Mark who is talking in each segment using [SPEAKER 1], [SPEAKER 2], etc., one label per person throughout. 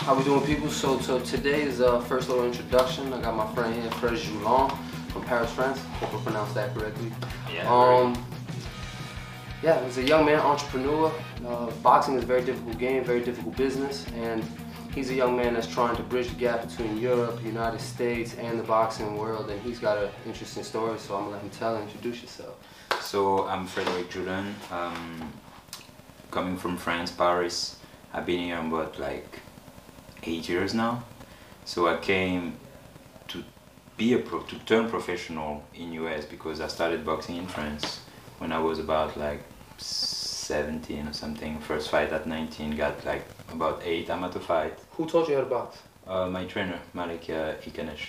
[SPEAKER 1] How we doing, people? So, so today is uh, first little introduction. I got my friend here, Fred Julan from Paris, France. Hope I pronounced that correctly.
[SPEAKER 2] Yeah.
[SPEAKER 1] Um, yeah, he's a young man, entrepreneur. Uh, boxing is a very difficult game, very difficult business, and he's a young man that's trying to bridge the gap between Europe, United States, and the boxing world. And he's got an interesting story, so I'm gonna let him tell and introduce yourself.
[SPEAKER 2] So I'm Frederic Julan, um, coming from France, Paris. I've been here about like eight years now. So I came to be a pro, to turn professional in US because I started boxing in France when I was about like 17 or something. First fight at 19, got like about eight amateur fight.
[SPEAKER 1] Who taught you how to box?
[SPEAKER 2] Uh, my trainer, Malik uh, Ikanesh.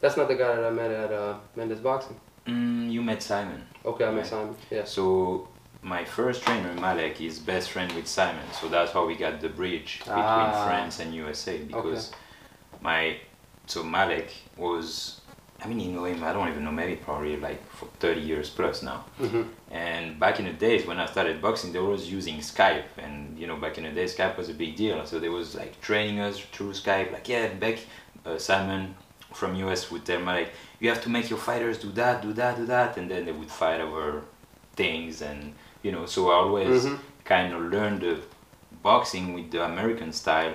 [SPEAKER 1] That's not the guy that I met at uh, Mendez Boxing.
[SPEAKER 2] Mm, you met Simon.
[SPEAKER 1] Okay, I met
[SPEAKER 2] Right.
[SPEAKER 1] Simon. Yeah.
[SPEAKER 2] So my first trainer, Malek, is best friend with Simon. So that's how we got the bridge between
[SPEAKER 1] Ah.
[SPEAKER 2] France and USA because my so Malek was I mean you know him I don't even know maybe probably like for 30 years plus now.
[SPEAKER 1] hmm
[SPEAKER 2] And back in the days when I started boxing, they was using Skype, and you know back in the day Skype was a big deal. So they was like training us through Skype. Like yeah, Beck, uh, Simon from US would tell me like you have to make your fighters do that, do that, do that, and then they would fight over things, and you know. So I always
[SPEAKER 1] Mhm.
[SPEAKER 2] kind of learned the boxing with the American style,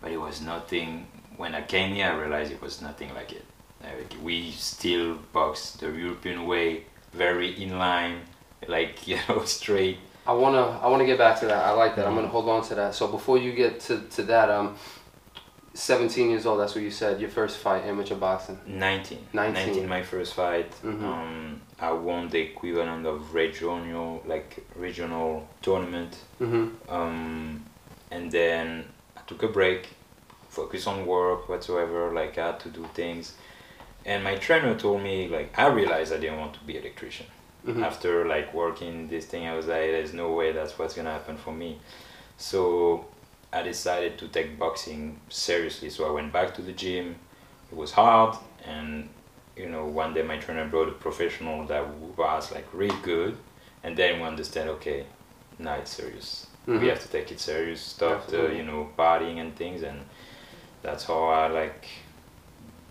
[SPEAKER 2] but it was nothing. When I came here, I realized it was nothing like it. Like, we still box the European way, very in line, like you know, straight.
[SPEAKER 1] I wanna I wanna get back to that. I like that. I'm gonna hold on to that. So before you get to, to that, um, 17 years old. That's what you said. Your first fight, amateur boxing.
[SPEAKER 2] 19.
[SPEAKER 1] 19.
[SPEAKER 2] 19 my first fight.
[SPEAKER 1] Mhm.
[SPEAKER 2] Um, I won the equivalent of regional, like regional tournament.
[SPEAKER 1] Mm-hmm.
[SPEAKER 2] Um, and then I took a break, focus on work whatsoever. Like I had to do things. And my trainer told me, like, I realized I didn't want to be electrician.
[SPEAKER 1] Mhm.
[SPEAKER 2] After like working this thing, I was like, there's no way that's what's gonna happen for me. So I decided to take boxing seriously. So I went back to the gym. It was hard, and you know, one day my trainer brought a professional that was like really good, and then we understand, okay, now it's serious.
[SPEAKER 1] Mhm.
[SPEAKER 2] We have to take it serious. Stop the you know partying and things, and that's how I like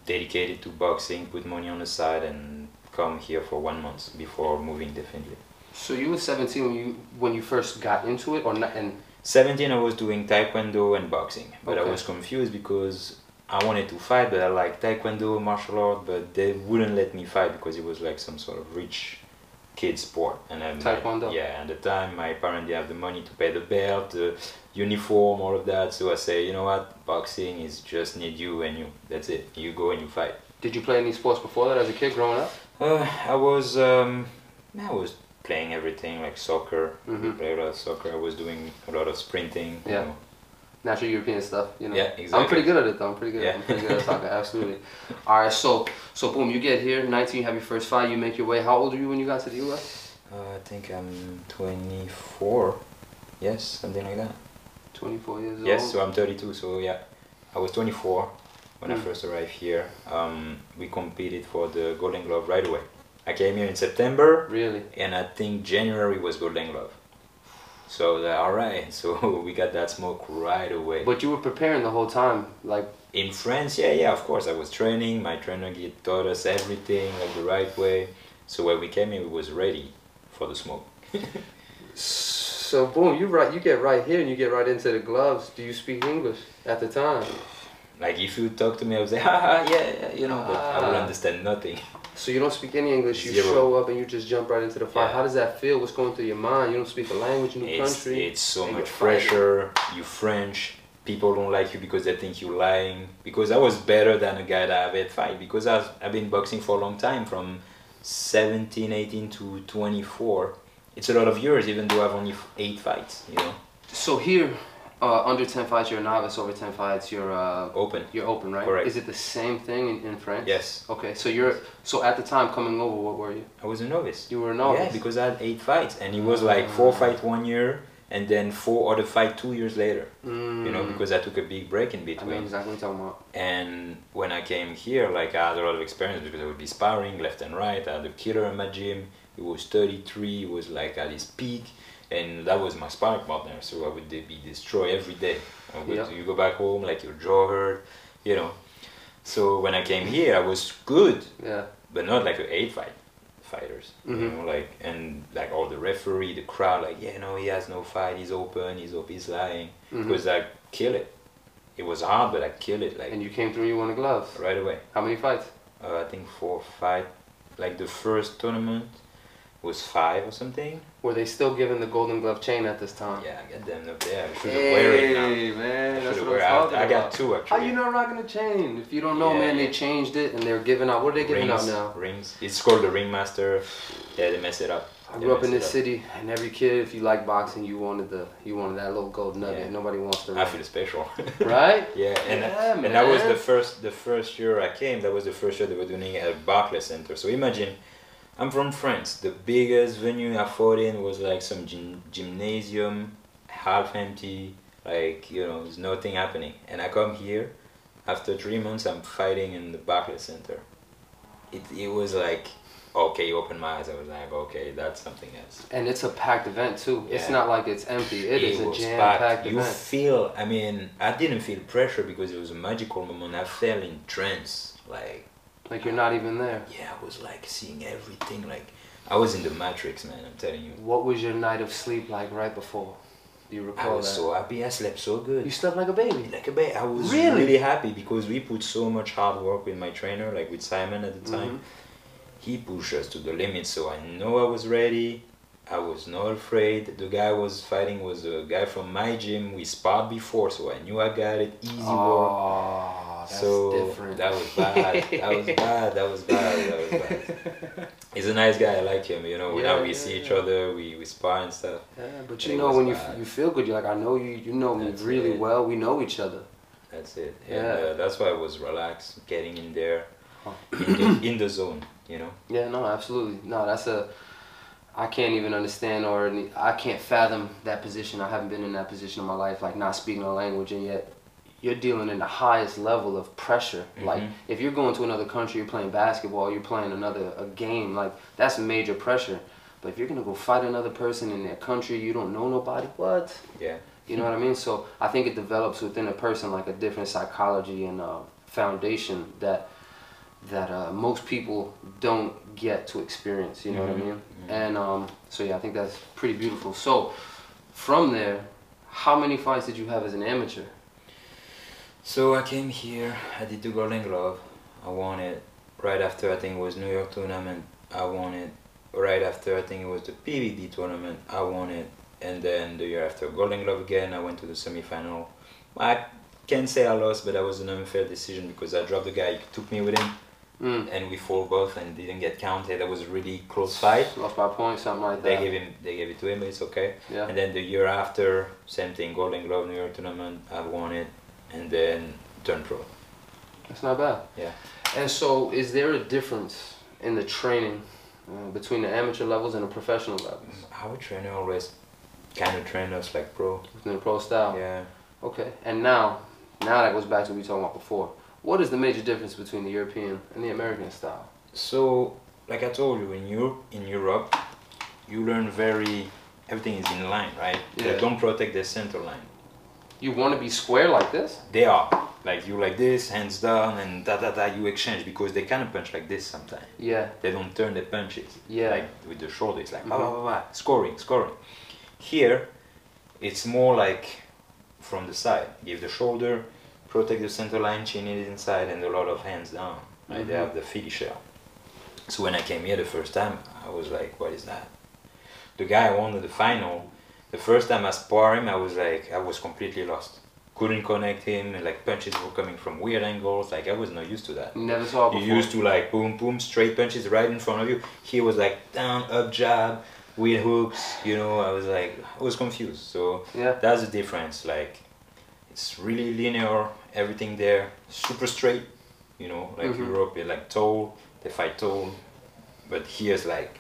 [SPEAKER 2] dedicated to boxing, put money on the side, and come here for one month before moving definitely.
[SPEAKER 1] So you were 17 when you when you first got into it, or not? And
[SPEAKER 2] 17 I was doing taekwondo and boxing, but I was confused because I wanted to fight, but I like taekwondo, martial art, but they wouldn't let me fight because it was like some sort of rich kid sport. And then
[SPEAKER 1] Taekwondo?
[SPEAKER 2] yeah, at the time my parents didn't have the money to pay the belt, the uniform, all of that. So I say, you know what, boxing is just need you and you. That's it. You go and you fight.
[SPEAKER 1] did you play any sports before that as a kid growing up?
[SPEAKER 2] Uh, I was um, I was playing everything like soccer. We
[SPEAKER 1] Mhm.
[SPEAKER 2] played a lot of soccer. I was doing a lot of sprinting. you
[SPEAKER 1] Yeah.
[SPEAKER 2] know.
[SPEAKER 1] Natural European stuff, you know.
[SPEAKER 2] Yeah,
[SPEAKER 1] I'm pretty good at it though. I'm pretty good.
[SPEAKER 2] Yeah.
[SPEAKER 1] I'm pretty good at soccer. Absolutely. All right. So so boom, you get here. 19, you have your first fight. You make your way. How old are you when you got to the U.S.?
[SPEAKER 2] Uh, I think I'm 24. Yes, something like that.
[SPEAKER 1] 24 years
[SPEAKER 2] Yes,
[SPEAKER 1] old.
[SPEAKER 2] so I'm 32. So yeah, I was 24 when I
[SPEAKER 1] Mm.
[SPEAKER 2] first arrived here. Um, we competed for the Golden Glove right away. I came here in September,
[SPEAKER 1] Really?
[SPEAKER 2] and I think January was Golden Glove. So uh, all right, so we got that smoke right away.
[SPEAKER 1] But you were preparing the whole time, like.
[SPEAKER 2] in France, yeah, yeah, of course, I was training. My trainer taught us everything like the right way. So when we came in, we was ready for the smoke.
[SPEAKER 1] So boom, you right. You get right here and you get right into the gloves. Do you speak English at the time?
[SPEAKER 2] Like if you talk to me, I would say, ha ha, yeah, yeah, you know, but I would
[SPEAKER 1] Ah.
[SPEAKER 2] understand nothing.
[SPEAKER 1] So you don't speak any English. You
[SPEAKER 2] Zero.
[SPEAKER 1] show up and you just jump right into the fight.
[SPEAKER 2] Yeah.
[SPEAKER 1] How does that feel? What's going through your mind? You don't speak a language, new
[SPEAKER 2] It's,
[SPEAKER 1] country.
[SPEAKER 2] it's so much
[SPEAKER 1] you're
[SPEAKER 2] pressure. You French. People don't like you because they think you're lying. Because I was better than a guy that I've had fight. Because I've, I've been boxing for a long time, from 17, 18 to 24. It's a lot of years, even though I've only eight fights. You know,
[SPEAKER 1] So here, uh, under ten fights, you're a novice. Over ten fights, you're uh,
[SPEAKER 2] open.
[SPEAKER 1] you're open, right?
[SPEAKER 2] Correct.
[SPEAKER 1] Is it the same thing in, in France?
[SPEAKER 2] Yes,
[SPEAKER 1] Okay, so you're so at the time coming over, what were you?
[SPEAKER 2] I was a novice.
[SPEAKER 1] You were a novice.
[SPEAKER 2] Yeah, because I had eight fights, and it was like four
[SPEAKER 1] Ah.
[SPEAKER 2] fight one year, and then four other fight two years later.
[SPEAKER 1] Mm.
[SPEAKER 2] You know, because I took a big break in between.
[SPEAKER 1] I know exactly what you're talking about.
[SPEAKER 2] And when I came here, like I had a lot of experience because I would be sparring left and right. I had a killer in my gym. He was 33. He was like at his peak. And that was my sparring partner. So I would be destroyed every day. I would,
[SPEAKER 1] Yeah.
[SPEAKER 2] You go back home like your jaw hurt, you know. So when I came here, I was good,
[SPEAKER 1] Yeah.
[SPEAKER 2] but not like a eight fight fighters, you
[SPEAKER 1] Mhm.
[SPEAKER 2] know, like and like all the referee, the crowd, like yeah, no, he has no fight, he's open, he's open, he's lying,
[SPEAKER 1] Mhm.
[SPEAKER 2] because I kill it. It was hard, but I kill it like
[SPEAKER 1] And you came through. You won a glove.
[SPEAKER 2] right away.
[SPEAKER 1] How many fights?
[SPEAKER 2] Uh, I think four, five. Like the first tournament was five or something.
[SPEAKER 1] Were they still giving the Golden Glove chain at this time?
[SPEAKER 2] Yeah, I got them up there. I should have wear it now.
[SPEAKER 1] Hey man,
[SPEAKER 2] I
[SPEAKER 1] that's
[SPEAKER 2] should
[SPEAKER 1] what
[SPEAKER 2] wear.
[SPEAKER 1] I'm
[SPEAKER 2] I,
[SPEAKER 1] talking
[SPEAKER 2] I
[SPEAKER 1] about.
[SPEAKER 2] got two
[SPEAKER 1] How you not rocking a chain? If you don't know,
[SPEAKER 2] Yeah,
[SPEAKER 1] man, they changed it and they're giving out. What are they giving
[SPEAKER 2] rings,
[SPEAKER 1] out now?
[SPEAKER 2] Rings. It's called the Ringmaster. Yeah, they mess it up.
[SPEAKER 1] I grew up in
[SPEAKER 2] mess
[SPEAKER 1] this
[SPEAKER 2] up.
[SPEAKER 1] city, and every kid, if you like boxing, you wanted the you wanted that little gold nugget.
[SPEAKER 2] Yeah.
[SPEAKER 1] Nobody wants the
[SPEAKER 2] I feel special.
[SPEAKER 1] right.
[SPEAKER 2] Yeah, and
[SPEAKER 1] Yeah,
[SPEAKER 2] and that was the first the first year I came. That was the first year they were doing it at Barclays Center. So imagine, I'm from France. The biggest venue I fought in was like some gym, gymnasium, half empty. Like you know, there's nothing happening. And I come here, after three months, I'm fighting in the Barclays Center. It it was like, okay, you open my eyes. I was like, okay, that's something else.
[SPEAKER 1] And it's a packed event too. It's not like it's empty. it is a jam
[SPEAKER 2] packed.
[SPEAKER 1] packed
[SPEAKER 2] You
[SPEAKER 1] event.
[SPEAKER 2] feel, I mean, I didn't feel pressure because it was a magical moment. I fell in trance. Like,
[SPEAKER 1] Like you're not even there.
[SPEAKER 2] yeah, I was like seeing everything. Like, I was in the Matrix, man, I'm telling you.
[SPEAKER 1] What was your night of sleep like right before? Do you recall I
[SPEAKER 2] was
[SPEAKER 1] that?
[SPEAKER 2] so happy. I slept so good.
[SPEAKER 1] you slept like a baby.
[SPEAKER 2] like a baby. I was
[SPEAKER 1] Really?
[SPEAKER 2] really? happy because we put so much hard work with my trainer, like with Simon at the time.
[SPEAKER 1] Mhm.
[SPEAKER 2] He pushed us to the limit, so I know I was ready. I was not afraid. The guy I was fighting was a guy from my gym. We sparred before, so I knew I got it. Easy work.
[SPEAKER 1] That's
[SPEAKER 2] so
[SPEAKER 1] different.
[SPEAKER 2] that was bad. That was bad. That was bad. That was bad. He's a nice guy. I like him. You know,
[SPEAKER 1] Yeah,
[SPEAKER 2] now we
[SPEAKER 1] yeah,
[SPEAKER 2] see each other. We we spar and stuff.
[SPEAKER 1] Yeah, but you know when you
[SPEAKER 2] bad.
[SPEAKER 1] you feel good, you're like I know you. You know me really
[SPEAKER 2] it.
[SPEAKER 1] well. We know each other.
[SPEAKER 2] That's it.
[SPEAKER 1] Yeah.
[SPEAKER 2] And uh, that's why I was relaxed, getting in there, in the, in the zone. You know.
[SPEAKER 1] Yeah, no, absolutely. No, that's a. I can't even understand or I can't fathom that position. I haven't been in that position in my life, like not speaking a language, and yet you're dealing in the highest level of pressure. Like
[SPEAKER 2] Mhm.
[SPEAKER 1] if you're going to another country, you're playing basketball, you're playing another a game. Like that's major pressure. But if you're gonna go fight another person in their country, you don't know nobody. What?
[SPEAKER 2] Yeah.
[SPEAKER 1] You know what I mean? So I think it develops within a person like a different psychology and uh, foundation that that uh, most people don't get to experience. You know what I
[SPEAKER 2] Mhm,
[SPEAKER 1] mean?
[SPEAKER 2] mhm.
[SPEAKER 1] And um, so yeah, I think that's pretty beautiful. So from there, how many fights did you have as an amateur?
[SPEAKER 2] So I came here. I did the Golden Glove. I won it right after I think it was New York tournament. I won it right after I think it was the PVD tournament. I won it, and then the year after Golden Glove again. I went to the semifinal. I can't say I lost, but that was an unfair decision because I dropped the guy. He took me with him,
[SPEAKER 1] Mm.
[SPEAKER 2] and we fought both and didn't get counted. That was a really close fight.
[SPEAKER 1] Lost by point, something like
[SPEAKER 2] They
[SPEAKER 1] that.
[SPEAKER 2] gave him, they gave it to him. It's okay.
[SPEAKER 1] yeah.
[SPEAKER 2] And then the year after, same thing, Golden Glove New York tournament. I won it, and then turn pro.
[SPEAKER 1] That's not bad.
[SPEAKER 2] Yeah.
[SPEAKER 1] And so, is there a difference in the training uh, between the amateur levels and the professional levels
[SPEAKER 2] Our trainer always kind of trained us like pro.
[SPEAKER 1] within the pro style?
[SPEAKER 2] Yeah.
[SPEAKER 1] Okay. And now, now that goes back to what we were talking about before. What is the major difference between the European and the American style?
[SPEAKER 2] So, like I told you, in Europe, in Europe, you learn very everything is in line, right?
[SPEAKER 1] Yeah.
[SPEAKER 2] They don't protect the center line.
[SPEAKER 1] You want to be square like this?
[SPEAKER 2] They are like you like this, hands down, and da da da. You exchange because they kind of punch like this sometimes.
[SPEAKER 1] Yeah.
[SPEAKER 2] They don't turn the punches.
[SPEAKER 1] Yeah.
[SPEAKER 2] Like with the shoulder, it's like ba
[SPEAKER 1] Mhm.
[SPEAKER 2] ba ba ba, scoring, scoring. Here, it's more like from the side. Give the shoulder, protect the center line, chin it inside, and a lot of hands down. Right? They
[SPEAKER 1] Mhm.
[SPEAKER 2] have the finisher. So when I came here the first time, I was like, what is that? The guy won the final, the first time I spar him, I was like, I was completely lost. Couldn't connect him, and like punches were coming from weird angles. Like I was not used to that.
[SPEAKER 1] Never saw it
[SPEAKER 2] You used to like boom, boom, straight punches right in front of you. He was like down, up, jab, weird hooks. You know, I was like, I was confused. So
[SPEAKER 1] Yeah.
[SPEAKER 2] that's the difference. Like, it's really linear, everything there, super straight. You know, like
[SPEAKER 1] Mhm.
[SPEAKER 2] Europe, they like tall, they fight tall, but here's like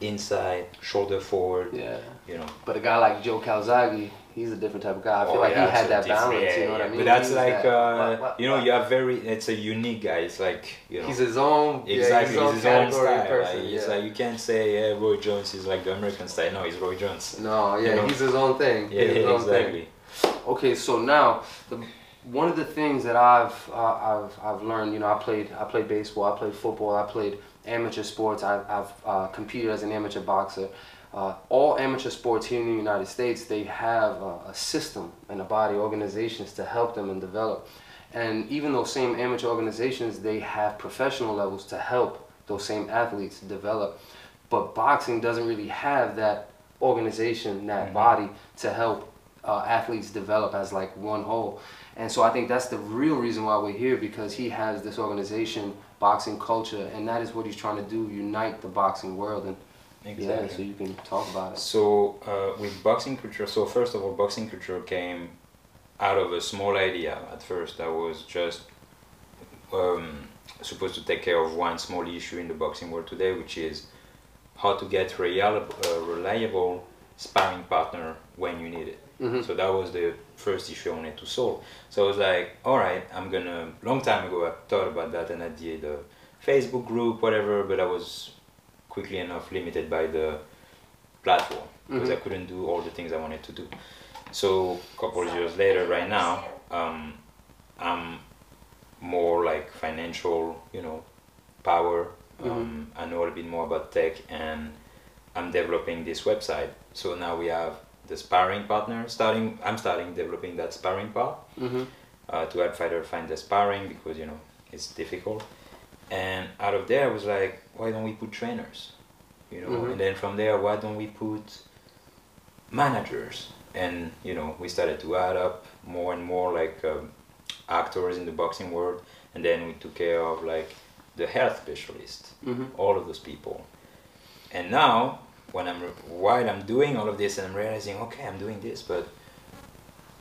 [SPEAKER 2] inside, shoulder forward.
[SPEAKER 1] Yeah.
[SPEAKER 2] You know,
[SPEAKER 1] But a guy like Joe Calzaghe, he's a different type of guy. I feel
[SPEAKER 2] Oh,
[SPEAKER 1] like
[SPEAKER 2] yeah,
[SPEAKER 1] he had that balance.
[SPEAKER 2] yeah,
[SPEAKER 1] you know what. I mean?
[SPEAKER 2] But that's
[SPEAKER 1] He's
[SPEAKER 2] like,
[SPEAKER 1] that-
[SPEAKER 2] uh,
[SPEAKER 1] what- what-
[SPEAKER 2] you know, you have very. It's a unique guy. It's like you know.
[SPEAKER 1] He's his own. yeah,
[SPEAKER 2] Exactly,
[SPEAKER 1] his own
[SPEAKER 2] it's his own style.
[SPEAKER 1] person.
[SPEAKER 2] like, it's like you can't say, yeah, Roy Jones is like the American style. No, he's Roy Jones.
[SPEAKER 1] no, yeah,
[SPEAKER 2] you know?
[SPEAKER 1] he's his own thing.
[SPEAKER 2] Yeah,
[SPEAKER 1] He's his own thing.
[SPEAKER 2] exactly.
[SPEAKER 1] Okay, so now the one of the things that I've uh, I've I've learned, you know, I played I played baseball, I played football, I played amateur sports. I, I've uh, competed as an amateur boxer. Uh, all amateur sports here in the United States, they have a, a system and a body, organizations to help them and develop. And even those same amateur organizations, they have professional levels to help those same athletes develop. But boxing doesn't really have that organization, that
[SPEAKER 2] Mhm.
[SPEAKER 1] body to help uh, athletes develop as like one whole. And so I think that's the real reason why we're here because he has this organization, boxing culture, and that is what he's trying to do: unite the boxing world. And yeah, so you can talk about it.
[SPEAKER 2] So uh, with boxing culture, so first of all, boxing culture came out of a small idea. At first, I was just um, supposed to take care of one small issue in the boxing world today, which is how to get reliable, uh, reliable sparring partner when you need it.
[SPEAKER 1] Mhm.
[SPEAKER 2] So that was the first issue I wanted to solve. So I was like, all right, I'm gonna. Long time ago, I thought about that, and I did a Facebook group, whatever. But I was quickly enough limited by the platform because I
[SPEAKER 1] Mhm.
[SPEAKER 2] couldn't do all the things I wanted to do. So a couple of years later, right now, um, I'm more like financial, you know, power. Um, I know a little bit more about tech, and I'm developing this website. So now we have the sparring partner. Starting, I'm starting developing that sparring part
[SPEAKER 1] Mm-hmm.
[SPEAKER 2] uh, to help fighter find the sparring because you know it's difficult. And out of there, I was like, why don't we put trainers? You know,
[SPEAKER 1] Mhm.
[SPEAKER 2] and then from there, why don't we put managers? And you know, we started to add up more and more like um, actors in the boxing world, and then we took care of like the health specialist,
[SPEAKER 1] Mm-hmm.
[SPEAKER 2] all of those people. And now, when I'm while I'm doing all of this, and I'm realizing, okay, I'm doing this, but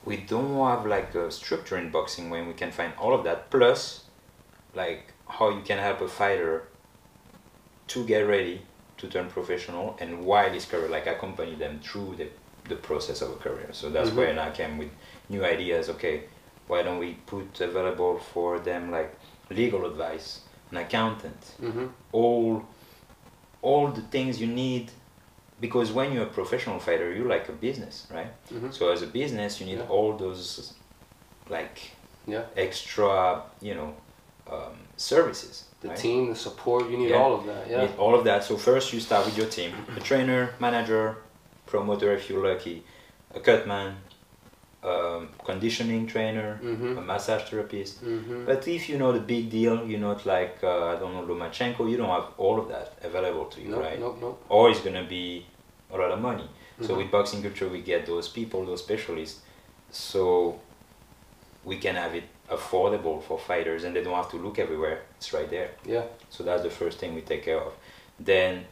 [SPEAKER 2] we don't have like a structure in boxing when we can find all of that. Plus, like how you can help a fighter to get ready to turn professional, and while his career, like accompany them through the the process of a career. So that's
[SPEAKER 1] Mhm.
[SPEAKER 2] when I came with new ideas. Okay, why don't we put available for them like legal advice, an accountant,
[SPEAKER 1] Mm-hmm.
[SPEAKER 2] all all the things you need because when you're a professional fighter you're like a business right
[SPEAKER 1] Mhm.
[SPEAKER 2] so as a business you need
[SPEAKER 1] Yeah.
[SPEAKER 2] all those like
[SPEAKER 1] Yeah.
[SPEAKER 2] extra you know um, services
[SPEAKER 1] The
[SPEAKER 2] right?
[SPEAKER 1] team, the support, you need
[SPEAKER 2] Yeah.
[SPEAKER 1] all of that.
[SPEAKER 2] You
[SPEAKER 1] Yeah.
[SPEAKER 2] need all of that so first you start with your team a trainer manager promoter if you're lucky a cutman um, conditioning trainer
[SPEAKER 1] Mhm.
[SPEAKER 2] a massage therapist
[SPEAKER 1] Mm-hmm.
[SPEAKER 2] but if you know the big deal, you're not like uh, I don't know Lomachenko, you don't have all of that available to you,
[SPEAKER 1] Nope,
[SPEAKER 2] right?
[SPEAKER 1] nope, nope.
[SPEAKER 2] Or it's gonna be a lot of money. So
[SPEAKER 1] Mhm.
[SPEAKER 2] with boxing culture, we get those people, those specialists, so we can have it affordable for fighters, and they don't have to look everywhere. It's right there.
[SPEAKER 1] Yeah.
[SPEAKER 2] So that's the first thing we take care of. Then,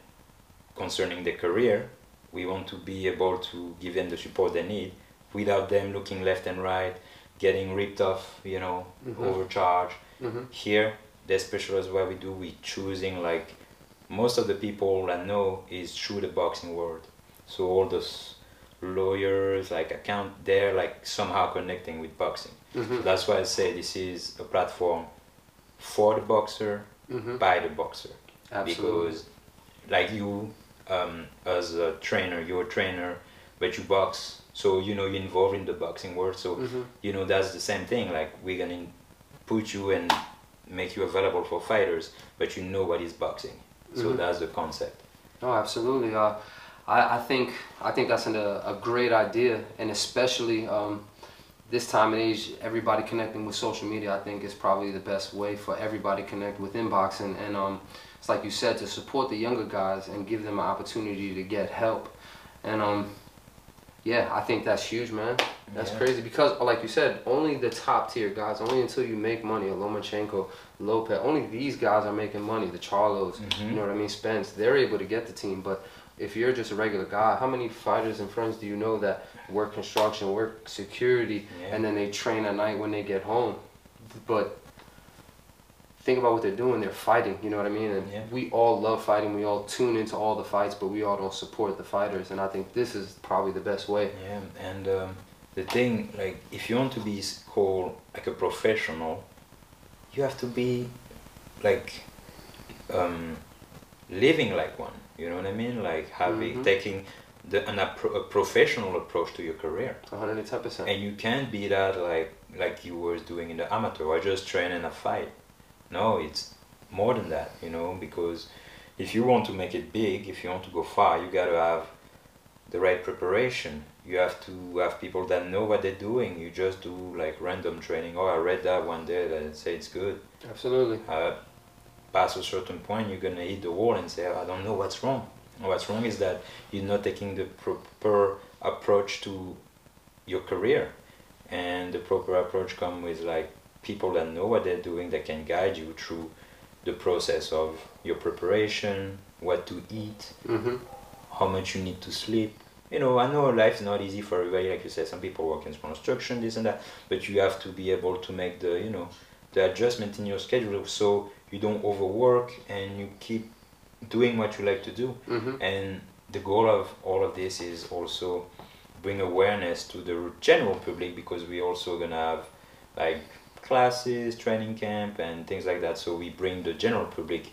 [SPEAKER 2] concerning the career, we want to be able to give them the support they need without them looking left and right, getting ripped off, you know,
[SPEAKER 1] Mhm.
[SPEAKER 2] overcharged.
[SPEAKER 1] Mm-hmm.
[SPEAKER 2] Here, the specialized what we do, we choosing like most of the people I know is through the boxing world. So all those lawyers, like account, they're like somehow connecting with boxing.
[SPEAKER 1] Mm-hmm.
[SPEAKER 2] That's why I say this is a platform for the boxer
[SPEAKER 1] Mm-hmm.
[SPEAKER 2] by the boxer
[SPEAKER 1] Absolutely.
[SPEAKER 2] because like you um, as a trainer you're a trainer but you box so you know you're involved in the boxing world so
[SPEAKER 1] Mhm.
[SPEAKER 2] you know that's the same thing like we're gonna put you and make you available for fighters but you know what is boxing so
[SPEAKER 1] Mhm.
[SPEAKER 2] that's the concept
[SPEAKER 1] Oh, absolutely. Uh, I, I think I think that's an, a, a great idea, and especially um, this time and age, everybody connecting with social media. I think is probably the best way for everybody to connect within boxing. And um, it's like you said, to support the younger guys and give them an opportunity to get help. And um, yeah, I think that's huge, man. That's
[SPEAKER 2] Yeah.
[SPEAKER 1] crazy because, like you said, only the top tier guys, only until you make money, a Lomachenko, Lopez, only these guys are making money. The Charlos,
[SPEAKER 2] Mhm.
[SPEAKER 1] you know what I mean, Spence, they're able to get the team. But if you're just a regular guy, how many fighters and friends do you know that work construction, work security,
[SPEAKER 2] Yeah.
[SPEAKER 1] and then they train at night when they get home? But think about what they're doing. They're fighting. You know what I mean? And
[SPEAKER 2] Yeah.
[SPEAKER 1] we all love fighting. We all tune into all the fights, but we all don't support the fighters. And I think this is probably the best way.
[SPEAKER 2] yeah and um, the thing like if you want to be called like a professional, you have to be like um, living like one. You know what I mean? Like having
[SPEAKER 1] Mhm.
[SPEAKER 2] taking the an appro- a professional approach to your career,
[SPEAKER 1] 110%.
[SPEAKER 2] and you can't be that like like you were doing in the amateur. I just train and I fight. No, it's more than that. You know, because if you want to make it big, if you want to go far, you gotta have the right preparation. You have to have people that know what they're doing. You just do like random training. Oh, I read that one day that say it's good.
[SPEAKER 1] Absolutely.
[SPEAKER 2] Uh, past a certain point, you're gonna hit the wall and say, I don't know what's wrong. What's wrong is that you're not taking the proper approach to your career, and the proper approach comes with like people that know what they're doing that can guide you through the process of your preparation, what to eat,
[SPEAKER 1] hmm
[SPEAKER 2] how much you need to sleep. You know, I know life's not easy for everybody. Like you said, some people work in construction, this and that, but you have to be able to make the, you know, the adjustment in your schedule so you don't overwork and you keep doing what you like to do.
[SPEAKER 1] hmm
[SPEAKER 2] And the goal of all of this is also bring awareness to the general public because we also gonna have like classes, training camp, and things like that. So we bring the general public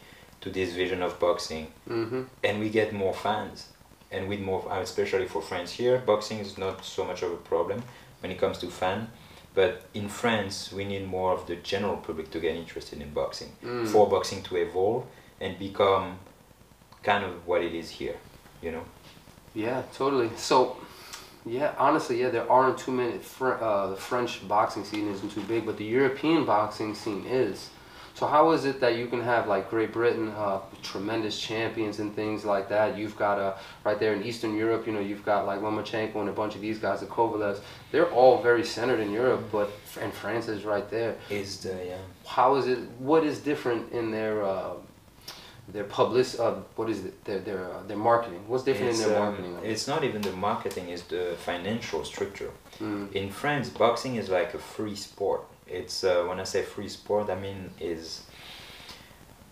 [SPEAKER 2] to this vision of boxing
[SPEAKER 1] hmm
[SPEAKER 2] and we get more fans and with more uh, especially for france here boxing is not so much of a problem when it comes to fan but in france we need more of the general public to get interested in boxing
[SPEAKER 1] Mm.
[SPEAKER 2] for boxing to evolve and become kind of what it is here you know
[SPEAKER 1] Yeah, totally. So, yeah, honestly, yeah, there aren't too many. Fr- uh, the French boxing scene isn't too big, but the European boxing scene is. So how is it that you can have like Great Britain, uh, tremendous champions and things like that? You've got uh, right there in Eastern Europe, you know, you've got like Lomachenko and a bunch of these guys, the Kovalevs. They're all very centered in Europe, but and France is right there.
[SPEAKER 2] is the yeah
[SPEAKER 1] How is it? What is different in their uh, their public? Uh, what is it? Their their uh, their marketing? What's different
[SPEAKER 2] it's,
[SPEAKER 1] in their
[SPEAKER 2] um,
[SPEAKER 1] marketing?
[SPEAKER 2] it's not even the marketing it's the financial structure
[SPEAKER 1] Mm.
[SPEAKER 2] in France, boxing is like a free sport. It's uh, when I say free sport, I mean is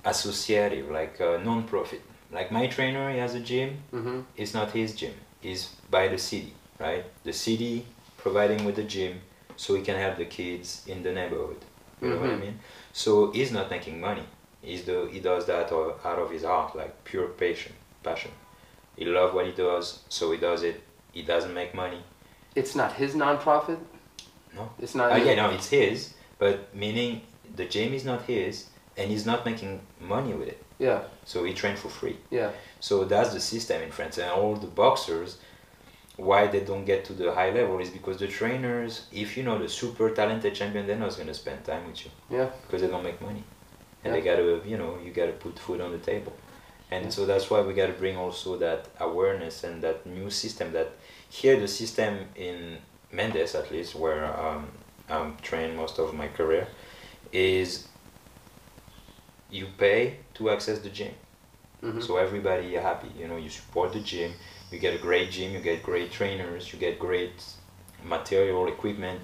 [SPEAKER 2] associative, like a non-profit. Like my trainer, he has a gym.
[SPEAKER 1] Mm-hmm.
[SPEAKER 2] It's not his gym. It's by the city, right? The city providing with the gym, so he can help the kids in the neighborhood. You know what I
[SPEAKER 1] Mhm.
[SPEAKER 2] mean? So he's not making money. He's the he does that out of his heart, like pure passion. Passion. He loves what he does, so he does it. He doesn't make money.
[SPEAKER 1] It's not his nonprofit.
[SPEAKER 2] No.
[SPEAKER 1] It's not.
[SPEAKER 2] Uh, yeah, no, it's his, but meaning the gym is not his, and he's not making money with it.
[SPEAKER 1] Yeah.
[SPEAKER 2] So he trained for free.
[SPEAKER 1] Yeah.
[SPEAKER 2] So that's the system in France, and all the boxers, why they don't get to the high level is because the trainers, if you know the super talented champion, they're not gonna spend time with you
[SPEAKER 1] Yeah.
[SPEAKER 2] because they don't make money, and
[SPEAKER 1] Yeah.
[SPEAKER 2] they gotta, you know, you gotta put food on the table, and
[SPEAKER 1] Yeah.
[SPEAKER 2] so that's why we gotta bring also that awareness and that new system. That here the system in Mendez at least, where um, I'm trained most of my career, is you pay to access the gym.
[SPEAKER 1] Mhm.
[SPEAKER 2] So everybody happy. You know, you support the gym. You get a great gym. You get great trainers. You get great material, equipment,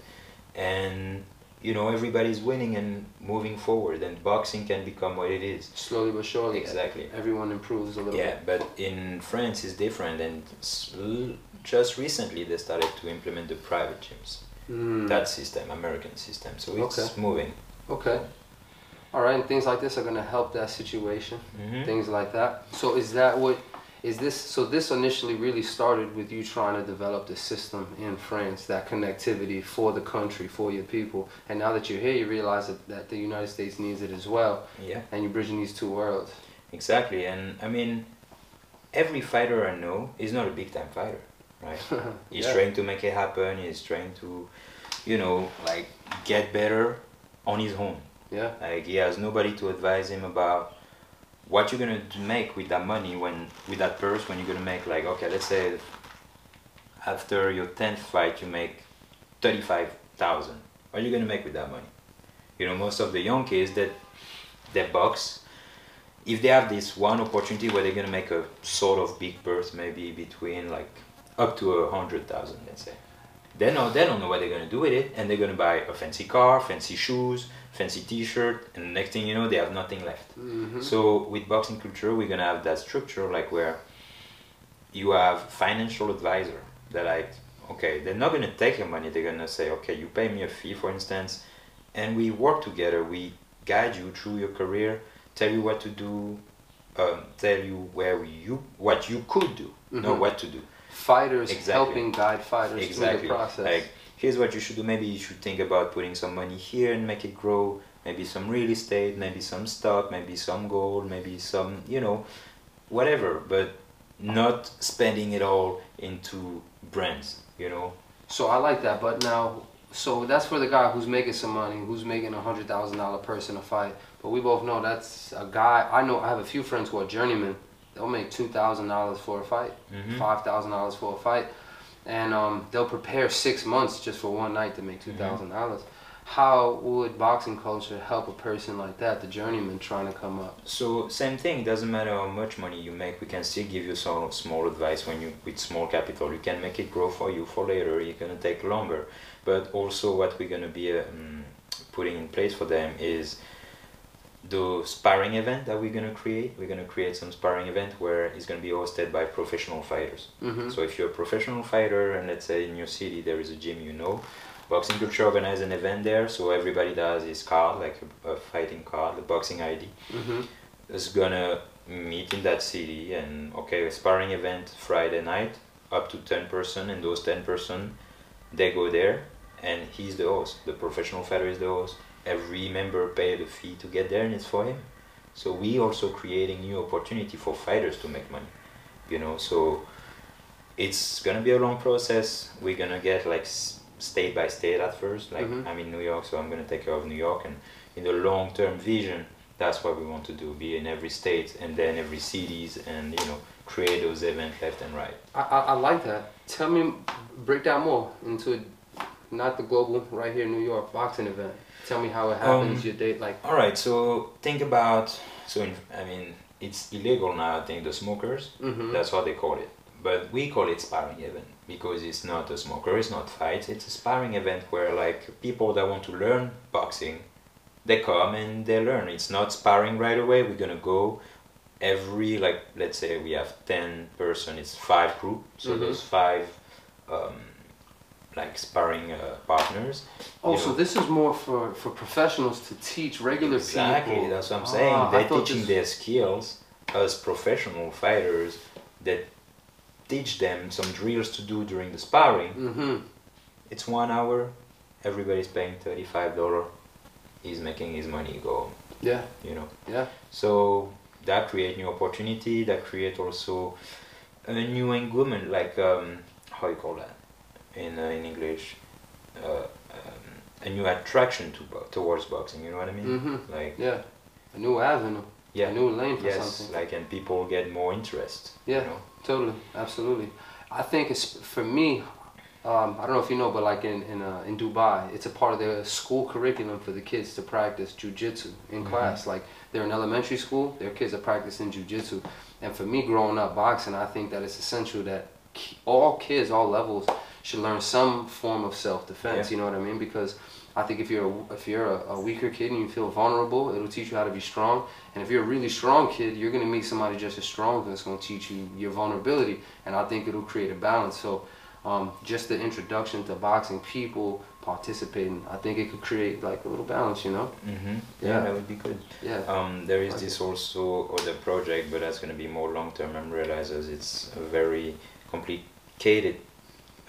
[SPEAKER 2] and you know everybody's winning and moving forward. And boxing can become what it is.
[SPEAKER 1] Slowly but surely.
[SPEAKER 2] Exactly.
[SPEAKER 1] Everyone improves a little bit.
[SPEAKER 2] Yeah,
[SPEAKER 1] bit.
[SPEAKER 2] but in France it's different, and just recently they started to implement the private gyms.
[SPEAKER 1] Mm.
[SPEAKER 2] That system, American system. So it's
[SPEAKER 1] Okay.
[SPEAKER 2] moving.
[SPEAKER 1] Okay. All right, and things like this are going to help that situation.
[SPEAKER 2] Mhm.
[SPEAKER 1] Things like that. So is that what is this so this initially really started with you trying to develop the system in France, that connectivity for the country, for your people. And now that you're here, you realize that, that the United States needs it as well,
[SPEAKER 2] Yeah.
[SPEAKER 1] and you're bridging these two worlds.
[SPEAKER 2] Exactly, and I mean, every fighter I know is not a big time fighter, right? He's
[SPEAKER 1] Yeah.
[SPEAKER 2] trying to make it happen. He's trying to, you know, like get better on his own.
[SPEAKER 1] Yeah.
[SPEAKER 2] Like he has nobody to advise him about what you're gonna make with that money when with that purse when you're gonna make like okay, let's say after your tenth fight you make thirty five thousand. What are you gonna make with that money? You know, most of the young kids that that box, if they have this one opportunity where they're gonna make a sort of big purse, maybe between like up to a hundred thousand, let's say. They know they don't know what they're gonna do with it, and they're gonna buy a fancy car, fancy shoes, fancy T-shirt, and the next thing you know, they have nothing left.
[SPEAKER 1] hmm
[SPEAKER 2] So with boxing culture, we're gonna have that structure like where you have financial advisor that like, okay, they're not gonna take your money. They're gonna say, okay, you pay me a fee, for instance, and we work together. We guide you through your career, tell you what to do, um, tell you where you what you could do, not
[SPEAKER 1] Mhm.
[SPEAKER 2] what to do.
[SPEAKER 1] Fighters
[SPEAKER 2] Exactly.
[SPEAKER 1] helping guide fighters through the process.
[SPEAKER 2] Like, here's what you should do. Maybe you should think about putting some money here and make it grow. Maybe some real estate, maybe some stock, maybe some gold, maybe some, you know, whatever. But not spending it all into brands, you know.
[SPEAKER 1] So I like that, but now, so that's for the guy who's making some money, who's making a hundred thousand dollar person a fight. But we both know that's a guy. I know I have a few friends who are journeymen. They'll make two thousand dollars for a fight,
[SPEAKER 2] Mhm.
[SPEAKER 1] five thousand dollars for a fight, and um, they'll prepare six months just for one night to make two thousand dollars. How would boxing culture help a person like that, the journeyman trying to come up?
[SPEAKER 2] So same thing. Doesn't matter how much money you make. We can still give you some small advice when you with small capital. You can make it grow for you for later. It's gonna take longer, but also what we're gonna be um, putting in place for them is the sparring event that we're gonna create. We're gonna create some sparring event where it's gonna be hosted by professional fighters.
[SPEAKER 1] Mm-hmm.
[SPEAKER 2] So if you're a professional fighter and let's say in your city there is a gym you know, Boxing Culture organize an event there. So everybody does his card like a, a fighting card, a boxing ID
[SPEAKER 1] Mm-hmm.
[SPEAKER 2] is gonna meet in that city and okay a sparring event friday night up to 10 person and those 10 person they go there and he's the host the professional fighter is the host every member pay the fee to get there and it's for him so we also creating new opportunity for fighters to make money you know so it's gonna be a long process we're gonna get like state by state at first like
[SPEAKER 1] Mhm.
[SPEAKER 2] i'm in new york so i'm gonna take care of new york and in the long term vision that's what we want to do be in every state and then every cities and you know create those events left and right
[SPEAKER 1] I, I, I like that. Tell me, break down more into not the global, right here in New York boxing event. Tell me how it happens,
[SPEAKER 2] Um,
[SPEAKER 1] your date, like.
[SPEAKER 2] all right so think about so in, i mean it's illegal now i think the smokers
[SPEAKER 1] hmm
[SPEAKER 2] that's what they call it but we call it sparring event because it's not a smoker it's not fight. it's a sparring event where like people that want to learn boxing they come and they learn it's not sparring right away we're gonna go every like let's say we have 10 person it's five group so
[SPEAKER 1] Mhm.
[SPEAKER 2] those five um, like sparring uh, partners
[SPEAKER 1] Oh,
[SPEAKER 2] you
[SPEAKER 1] so
[SPEAKER 2] know.
[SPEAKER 1] this is more for, for professionals to teach regular
[SPEAKER 2] exactly
[SPEAKER 1] people.
[SPEAKER 2] that's what i'm saying
[SPEAKER 1] Ah,
[SPEAKER 2] they're teaching
[SPEAKER 1] this-
[SPEAKER 2] their skills as professional fighters that teach them some drills to do during the sparring
[SPEAKER 1] Mm-hmm.
[SPEAKER 2] it's one hour everybody's paying $35 he's making his money go home,
[SPEAKER 1] Yeah,
[SPEAKER 2] you know
[SPEAKER 1] yeah.
[SPEAKER 2] so that create new opportunity that create also a new engagement like um, how you call that in uh, in english uh, um, a new attraction to bo- towards boxing you know what i mean
[SPEAKER 1] Mm-hmm.
[SPEAKER 2] like
[SPEAKER 1] Yeah. A new avenue.
[SPEAKER 2] yeah
[SPEAKER 1] A new lane for
[SPEAKER 2] yes
[SPEAKER 1] something.
[SPEAKER 2] like and people get more interest
[SPEAKER 1] Yeah.
[SPEAKER 2] you know?
[SPEAKER 1] Totally, absolutely. I think it's for me. Um, I don't know if you know, but like in in, uh, in Dubai, it's a part of the school curriculum for the kids to practice jujitsu in
[SPEAKER 2] Mhm.
[SPEAKER 1] class. Like they're in elementary school, their kids are practicing jujitsu. And for me, growing up boxing, I think that it's essential that all kids, all levels, should learn some form of self defense.
[SPEAKER 2] Yeah.
[SPEAKER 1] You know what I mean? Because I think if you're a, if you're a, a weaker kid and you feel vulnerable, it'll teach you how to be strong. And if you're a really strong kid, you're gonna meet somebody just as strong that's gonna teach you your vulnerability. And I think it'll create a balance. So, um, just the introduction to boxing, people participating, I think it could create like a little balance. You know?
[SPEAKER 2] mm-hmm.
[SPEAKER 1] Yeah.
[SPEAKER 2] yeah that would be good
[SPEAKER 1] Yeah.
[SPEAKER 2] Um, there is
[SPEAKER 1] Okay.
[SPEAKER 2] this also other project, but that's going to be more long term and realizes it's a very complicated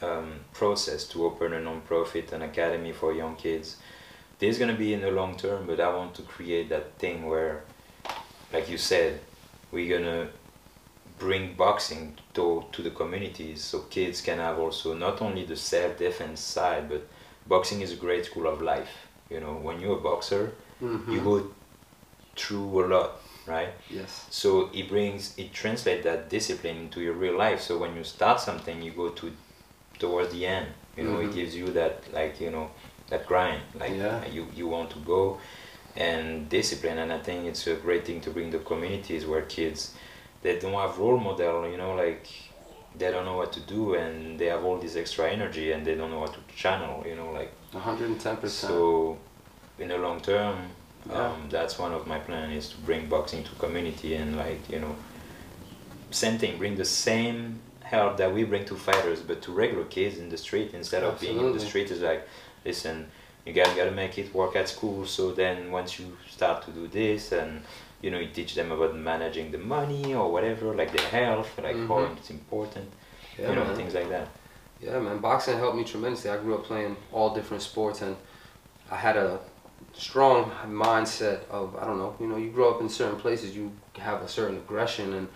[SPEAKER 2] um, process to open a non-profit an academy for young kids. This is going to be in the long term, but I want to create that thing where, like you said, we're going to bring boxing to, to the communities so kids can have also not only the self-defense side, but boxing is a great school of life. You know, when you're a boxer,
[SPEAKER 1] Mhm.
[SPEAKER 2] you go through a lot, right?
[SPEAKER 1] Yes.
[SPEAKER 2] So it brings it translates that discipline into your real life. So when you start something, you go to towards the end. You know,
[SPEAKER 1] Mhm.
[SPEAKER 2] it gives you that like you know that grind, like
[SPEAKER 1] Yeah.
[SPEAKER 2] you you want to go and discipline. And I think it's a great thing to bring the communities where kids they don't have role model. You know, like they don't know what to do and they have all this extra energy and they don't know what to channel. You know, like
[SPEAKER 1] 110%.
[SPEAKER 2] so, in the long term,
[SPEAKER 1] Yeah.
[SPEAKER 2] um, that's one of my plan is to bring boxing to community and like you know, same thing, bring the same help that we bring to fighters, but to regular kids in the street instead of being in the street is like, listen, you guys gotta make it work at school. So then once you start to do this and you know you teach them about managing the money or whatever, like their health, like how
[SPEAKER 1] Mhm.
[SPEAKER 2] it's important,
[SPEAKER 1] Yeah,
[SPEAKER 2] you know,
[SPEAKER 1] man.
[SPEAKER 2] things like that.
[SPEAKER 1] Yeah, man. Boxing helped me tremendously. I grew up playing all different sports, and I had a strong mindset of I don't know. You know, you grow up in certain places, you have a certain aggression, and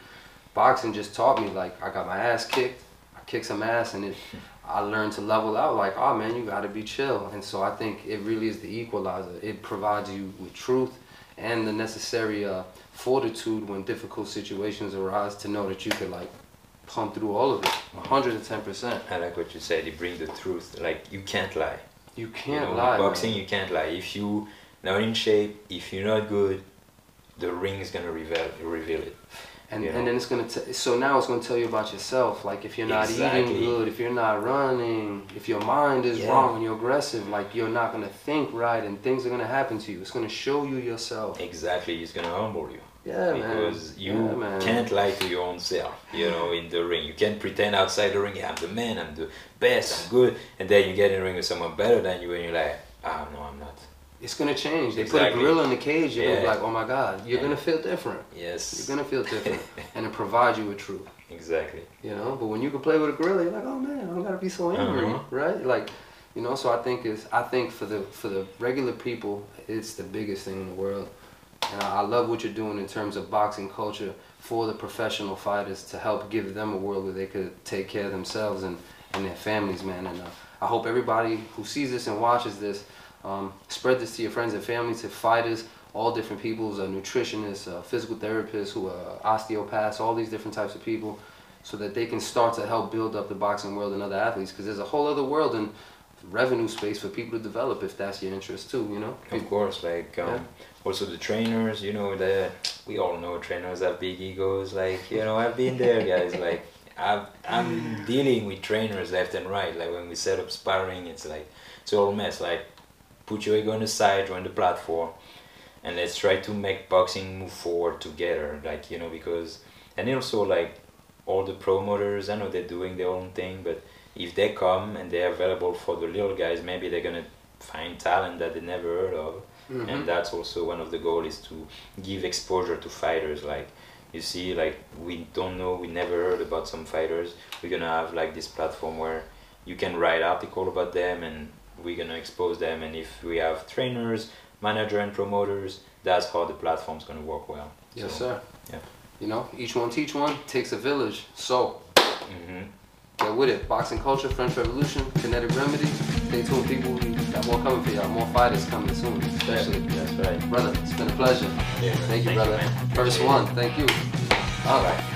[SPEAKER 1] boxing just taught me like I got my ass kicked. I kicked some ass, and it. I learned to level out. Like, oh man, you got to be chill. And so I think it really is the equalizer. It provides you with truth and the necessary uh, fortitude when difficult situations arise to know that you could like pump through all of it, 110%.
[SPEAKER 2] I like what you said. You bring the truth. Like you can't lie.
[SPEAKER 1] You
[SPEAKER 2] You
[SPEAKER 1] can't
[SPEAKER 2] know,
[SPEAKER 1] lie.
[SPEAKER 2] boxing,
[SPEAKER 1] man.
[SPEAKER 2] you can't lie. If you not in shape, if you're not good, the ring is gonna reveal reveal it.
[SPEAKER 1] And,
[SPEAKER 2] you
[SPEAKER 1] and then it's gonna t- so now it's gonna tell you about yourself. Like if you're not
[SPEAKER 2] Exactly.
[SPEAKER 1] eating good, if you're not running, if your mind is
[SPEAKER 2] Yeah.
[SPEAKER 1] wrong and you're aggressive, like you're not gonna think right, and things are gonna happen to you. It's gonna show you yourself.
[SPEAKER 2] Exactly, it's gonna humble you
[SPEAKER 1] Yeah, man.
[SPEAKER 2] because you
[SPEAKER 1] Yeah, man.
[SPEAKER 2] can't lie to your own self. You know, in the ring, you can't pretend outside the ring. I'm the man. I'm the best. I'm good. And then you get in the ring with someone better than you, and you're like, ah, no, I'm not.
[SPEAKER 1] It's gonna change. They put a
[SPEAKER 2] Exactly.
[SPEAKER 1] gorilla in the cage. You're gonna be like, oh my god, you're
[SPEAKER 2] Yeah.
[SPEAKER 1] gonna feel different.
[SPEAKER 2] Yes.
[SPEAKER 1] You're gonna feel different, and it provides you with truth.
[SPEAKER 2] exactly.
[SPEAKER 1] You know, but when you can play with a gorilla, you're like, oh man, I don't gotta be so angry,
[SPEAKER 2] Uh-huh.
[SPEAKER 1] right? Like, you know. So I think is I think for the for the regular people, it's the biggest thing in the world, and I, I love what you're doing in terms of boxing culture for the professional fighters to help give them a world where they could take care of themselves and and their families, man. And uh, I hope everybody who sees this and watches this, um, spread this to your friends and family, to fighters, all different peoples, uh, nutritionists, uh, physical therapists, who are osteopaths, all these different types of people so that they can start to help build up the boxing world and other athletes because there's a whole other world and revenue space for people to develop if that's your interest too you know
[SPEAKER 2] Of course, like um,
[SPEAKER 1] Yeah.
[SPEAKER 2] also the trainers, you know, the we all know trainers have big egos. Like you know, I've been there, guys. Like I've, I'm dealing with trainers left and right. Like when we set up sparring, it's like it's all mess. Like put your ego on the side, join the platform, and let's try to make boxing move forward together. Like you know, because and also like all the promoters, I know they're doing their own thing, but if they come and they're available for the little guys, maybe they're gonna find talent that they never heard of
[SPEAKER 1] Mhm.
[SPEAKER 2] and that's also one of the goals is to give exposure to fighters like you see like we don't know we never heard about some fighters we're gonna have like this platform where you can write article about them and we're gonna expose them and if we have trainers manager and promoters that's how the platform's gonna work well.
[SPEAKER 1] Yes
[SPEAKER 2] So,
[SPEAKER 1] sir.
[SPEAKER 2] yeah.
[SPEAKER 1] you know each one teach one takes a village. So
[SPEAKER 2] mhm.
[SPEAKER 1] get with it. Boxing culture french revolution kinetic remedy. Stay tuned people. We got more coming for y'all. More fighters coming soon especially.
[SPEAKER 2] That's right.
[SPEAKER 1] Brother it's been a pleasure.
[SPEAKER 2] Yeah,
[SPEAKER 1] thank you brother.
[SPEAKER 2] man.
[SPEAKER 1] first one. Thank you. All right